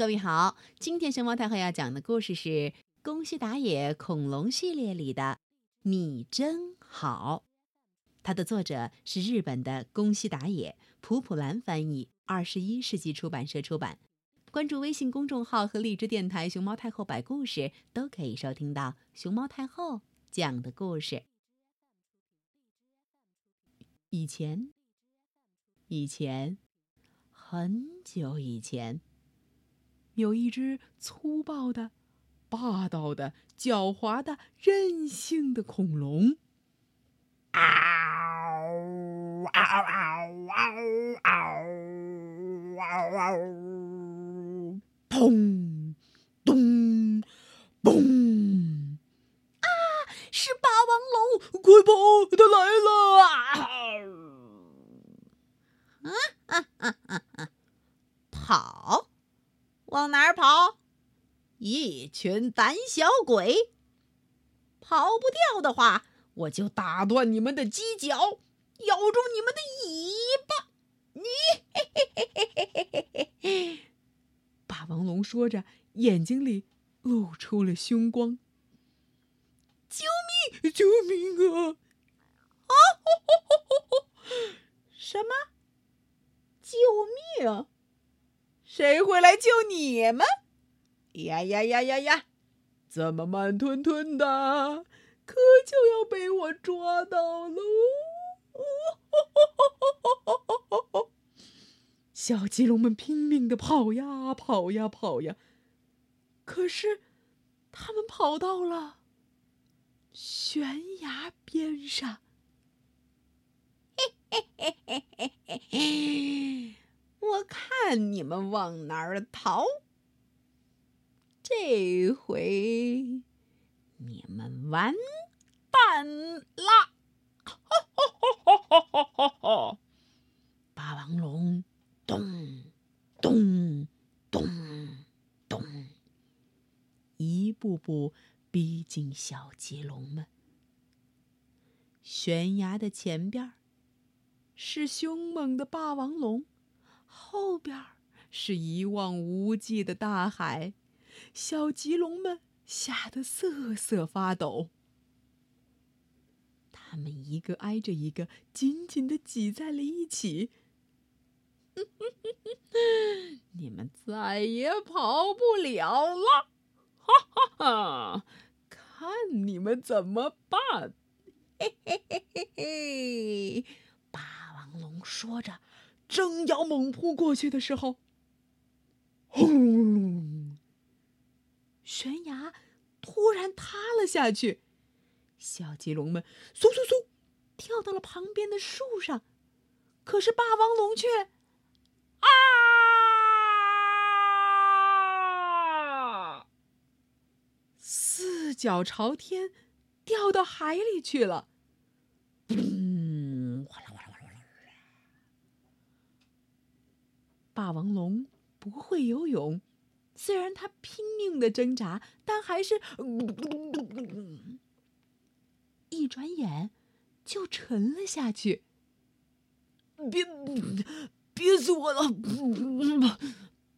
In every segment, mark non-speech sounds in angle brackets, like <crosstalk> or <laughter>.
各位好，今天熊猫太后要讲的故事是《宫西达也恐龙系列》里的《你真好》，它的作者是日本的宫西达也，普普兰翻译，二十一世纪出版社出版。关注微信公众号和荔枝电台“熊猫太后摆故事”，都可以收听到熊猫太后讲的故事。以前，以前，很久以前。有一只粗暴的、霸道的、狡猾的、任性的恐龙。嗷嗷嗷嗷嗷嗷！砰！咚！嘣！啊！是霸王龙！快跑！它来了！啊啊啊啊啊！跑！往哪儿跑？一群胆小鬼！跑不掉的话，我就打断你们的犄角，咬住你们的尾巴！你！霸王龙说着，眼睛里露出了凶光。救命！救命啊！啊！<laughs> 什么？救命！谁会来救你们？呀呀呀呀呀！这么慢吞吞的，可就要被我抓到喽！小棘龙们拼命的跑呀跑呀跑呀，可是他们跑到了悬崖边上。嘿嘿嘿嘿嘿嘿！我看你们往哪儿逃！这回你们完蛋了！霸王龙咚咚咚咚，一步步逼近小棘龙们。悬崖的前边是凶猛的霸王龙。后边是一望无际的大海，小棘龙们吓得瑟瑟发抖。他们一个挨着一个，紧紧的挤在了一起。<laughs> 你们再也跑不了了！哈哈哈！看你们怎么办！<laughs> 嘿嘿嘿嘿嘿！霸王龙说着。正要猛扑过去的时候，轰！悬崖突然塌了下去，小棘龙们嗖嗖嗖跳到了旁边的树上，可是霸王龙却啊，四脚朝天掉到海里去了。霸王龙不会游泳，虽然它拼命的挣扎，但还是 <sniffs> 一转眼就沉了下去。憋憋死我了！<sniffs>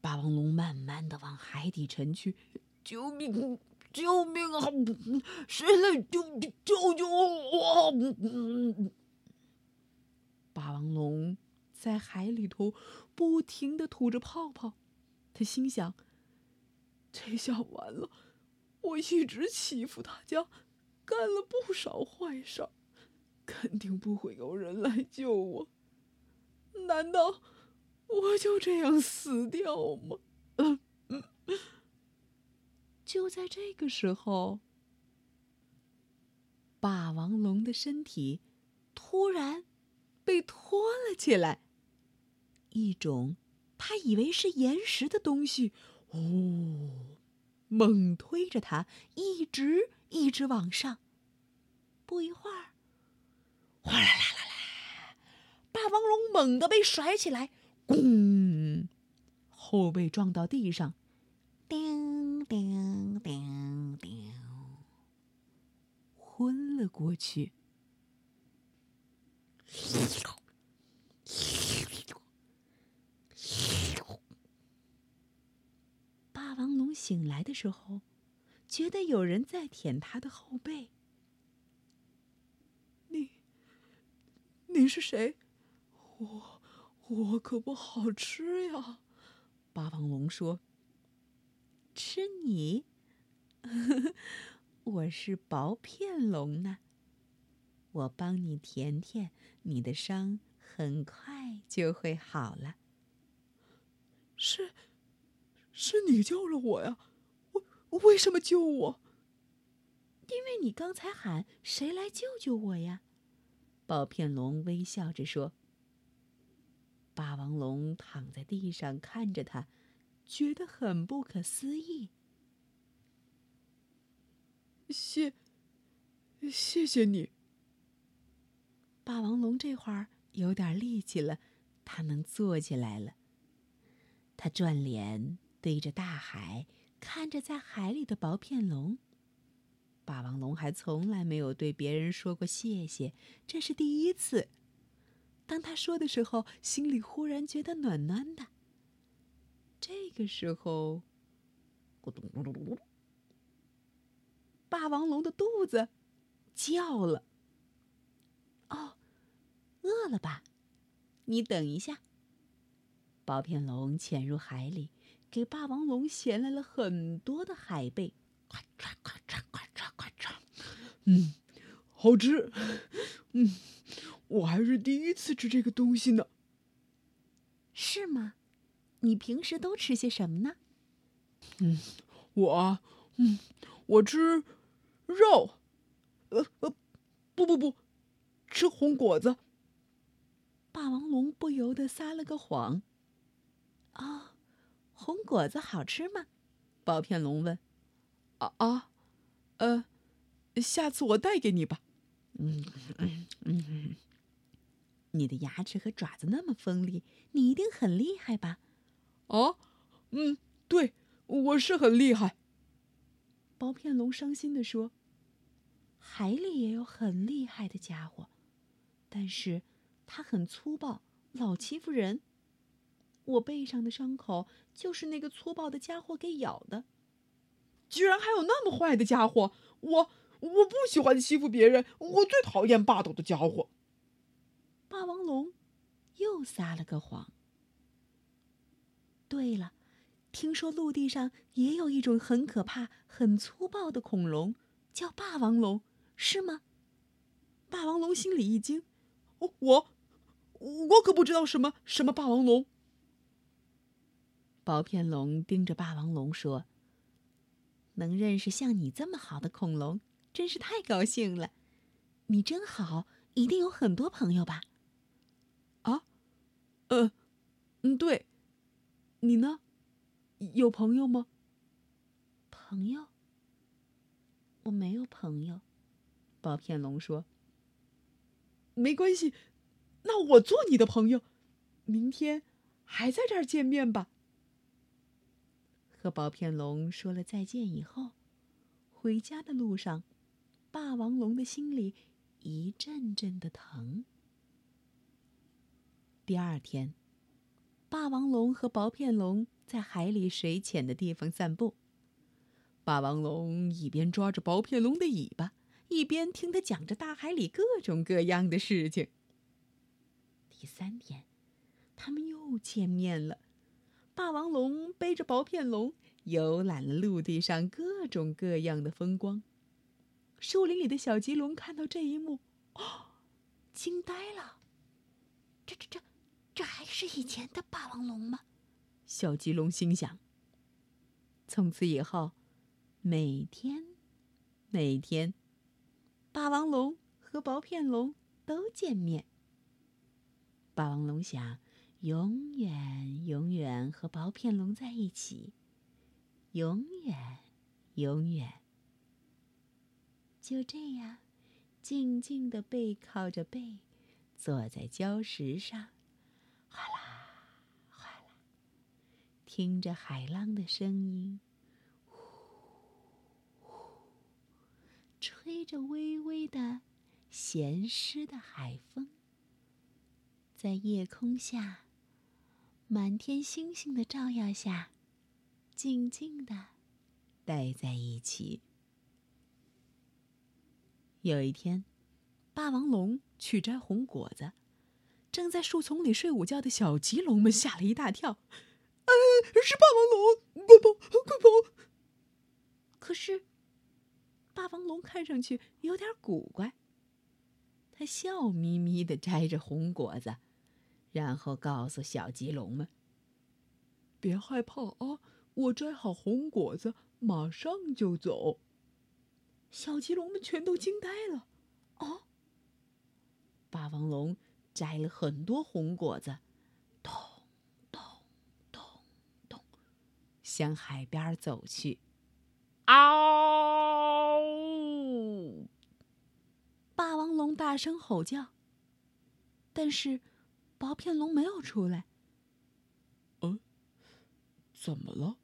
霸王龙慢慢的往海底沉去。救命！救命啊！谁来救救救我？<sniffs> 霸王龙。在海里头不停的吐着泡泡，他心想：这下完了，我一直欺负大家，干了不少坏事儿，肯定不会有人来救我。难道我就这样死掉吗？<laughs> 就在这个时候，霸王龙的身体突然被拖了起来。一种他以为是岩石的东西，哦，猛推着他，一直一直往上。不一会儿，哗啦啦啦啦，霸王龙猛地被甩起来，咣，后背撞到地上，叮叮叮叮，昏了过去。龙醒来的时候，觉得有人在舔他的后背。你，你是谁？我，我可不好吃呀！霸王龙说：“吃你？<laughs> 我是薄片龙呢。我帮你舔舔你的伤，很快就会好了。”是，是你救了我呀！我为什么救我？因为你刚才喊“谁来救救我呀？”宝片龙微笑着说。霸王龙躺在地上看着他，觉得很不可思议。谢，谢谢你。霸王龙这会儿有点力气了，他能坐起来了。他转脸对着大海，看着在海里的薄片龙。霸王龙还从来没有对别人说过谢谢，这是第一次。当他说的时候，心里忽然觉得暖暖的。这个时候，咕咚咕咚咕咚，霸王龙的肚子叫了。哦，饿了吧？你等一下。薄片龙潜入海里，给霸王龙衔来了很多的海贝。咔嚓咔嚓咔嚓咔嚓，嗯，好吃，嗯。我还是第一次吃这个东西呢。是吗？你平时都吃些什么呢？嗯，我，嗯，我吃肉，呃呃，不不不，吃红果子。霸王龙不由得撒了个谎。啊，红果子好吃吗？薄片龙问。啊啊，呃，下次我带给你吧。嗯嗯嗯。你的牙齿和爪子那么锋利，你一定很厉害吧？哦，嗯，对，我是很厉害。薄片龙伤心的说：“海里也有很厉害的家伙，但是他很粗暴，老欺负人。我背上的伤口就是那个粗暴的家伙给咬的。居然还有那么坏的家伙！我我不喜欢欺负别人，我最讨厌霸道的家伙。”霸王龙又撒了个谎。对了，听说陆地上也有一种很可怕、很粗暴的恐龙，叫霸王龙，是吗？霸王龙心里一惊：“我我我可不知道什么什么霸王龙。”薄片龙盯着霸王龙说：“能认识像你这么好的恐龙，真是太高兴了。你真好，一定有很多朋友吧？”啊呃，嗯，对，你呢？有朋友吗？朋友？我没有朋友。薄片龙说：“没关系，那我做你的朋友。明天还在这儿见面吧。”和薄片龙说了再见以后，回家的路上，霸王龙的心里一阵阵的疼。第二天，霸王龙和薄片龙在海里水浅的地方散步。霸王龙一边抓着薄片龙的尾巴，一边听他讲着大海里各种各样的事情。第三天，他们又见面了。霸王龙背着薄片龙，游览了陆地上各种各样的风光。树林里的小棘龙看到这一幕，哦，惊呆了。这、这、这。这还是以前的霸王龙吗？小棘龙心想。从此以后，每天，每天，霸王龙和薄片龙都见面。霸王龙想，永远，永远和薄片龙在一起，永远，永远。就这样，静静的背靠着背，坐在礁石上。哗啦，哗啦，听着海浪的声音，呼呼，吹着微微的咸湿的海风，在夜空下，满天星星的照耀下，静静的待在一起。有一天，霸王龙去摘红果子，正在树丛里睡午觉的小棘龙们吓了一大跳。“哎，是霸王龙！快跑，快跑！”可是，霸王龙看上去有点古怪。他笑眯眯的摘着红果子，然后告诉小棘龙们：“别害怕啊，我摘好红果子，马上就走。”小棘龙们全都惊呆了。哦，霸王龙摘了很多红果子，咚咚咚咚，向海边走去。嗷！霸王龙大声吼叫，但是薄片龙没有出来。嗯，怎么了？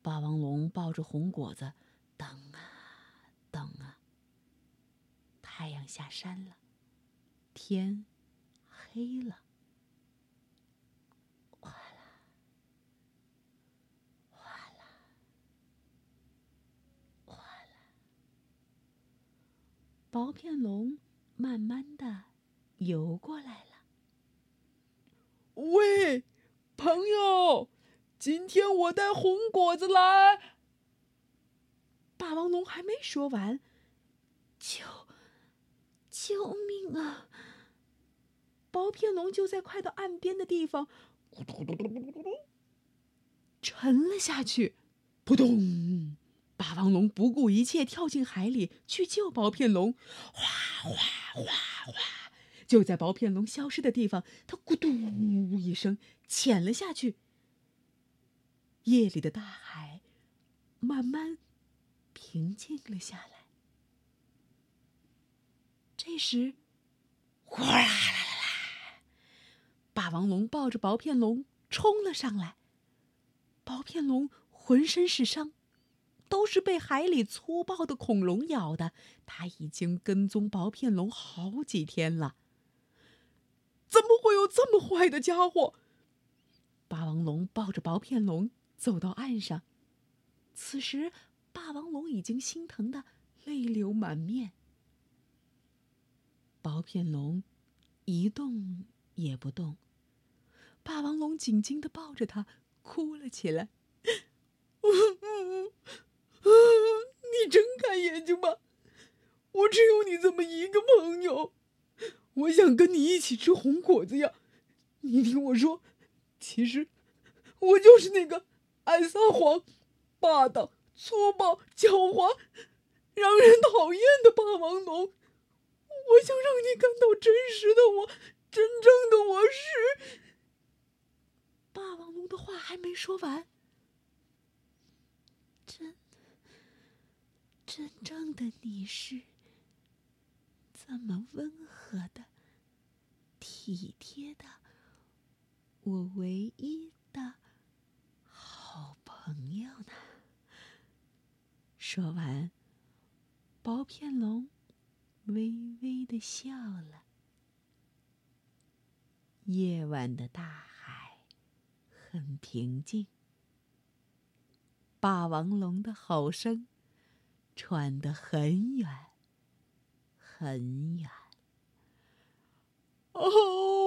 霸王龙抱着红果子，等啊。等啊！太阳下山了，天黑了。哗啦，哗啦，哗啦。薄片龙慢慢的游过来了。喂，朋友，今天我带红果子来。霸王龙还没说完，救！救命啊！薄片龙就在快到岸边的地方，咕嘟咕嘟咕嘟咕嘟嘟，沉了下去。扑通！霸王龙不顾一切跳进海里去救薄片龙。哗哗哗哗！就在薄片龙消失的地方，它咕嘟一声潜了下去。夜里的大海，慢慢。平静了下来。这时，哗啦啦啦！霸王龙抱着薄片龙冲了上来。薄片龙浑身是伤，都是被海里粗暴的恐龙咬的。他已经跟踪薄片龙好几天了。怎么会有这么坏的家伙？霸王龙抱着薄片龙走到岸上。此时。霸王龙已经心疼的泪流满面，薄片龙一动也不动。霸王龙紧紧的抱着他，哭了起来。<laughs> 你睁开眼睛吧，我只有你这么一个朋友，我想跟你一起吃红果子呀。你听我说，其实我就是那个爱撒谎、霸道。粗暴、狡猾、让人讨厌的霸王龙，我想让你看到真实的我，真正的我是。霸王龙的话还没说完，真真正的你是这么温和的、体贴的，我唯一的好朋友呢。说完，薄片龙微微的笑了。夜晚的大海很平静，霸王龙的吼声传得很远很远。哦。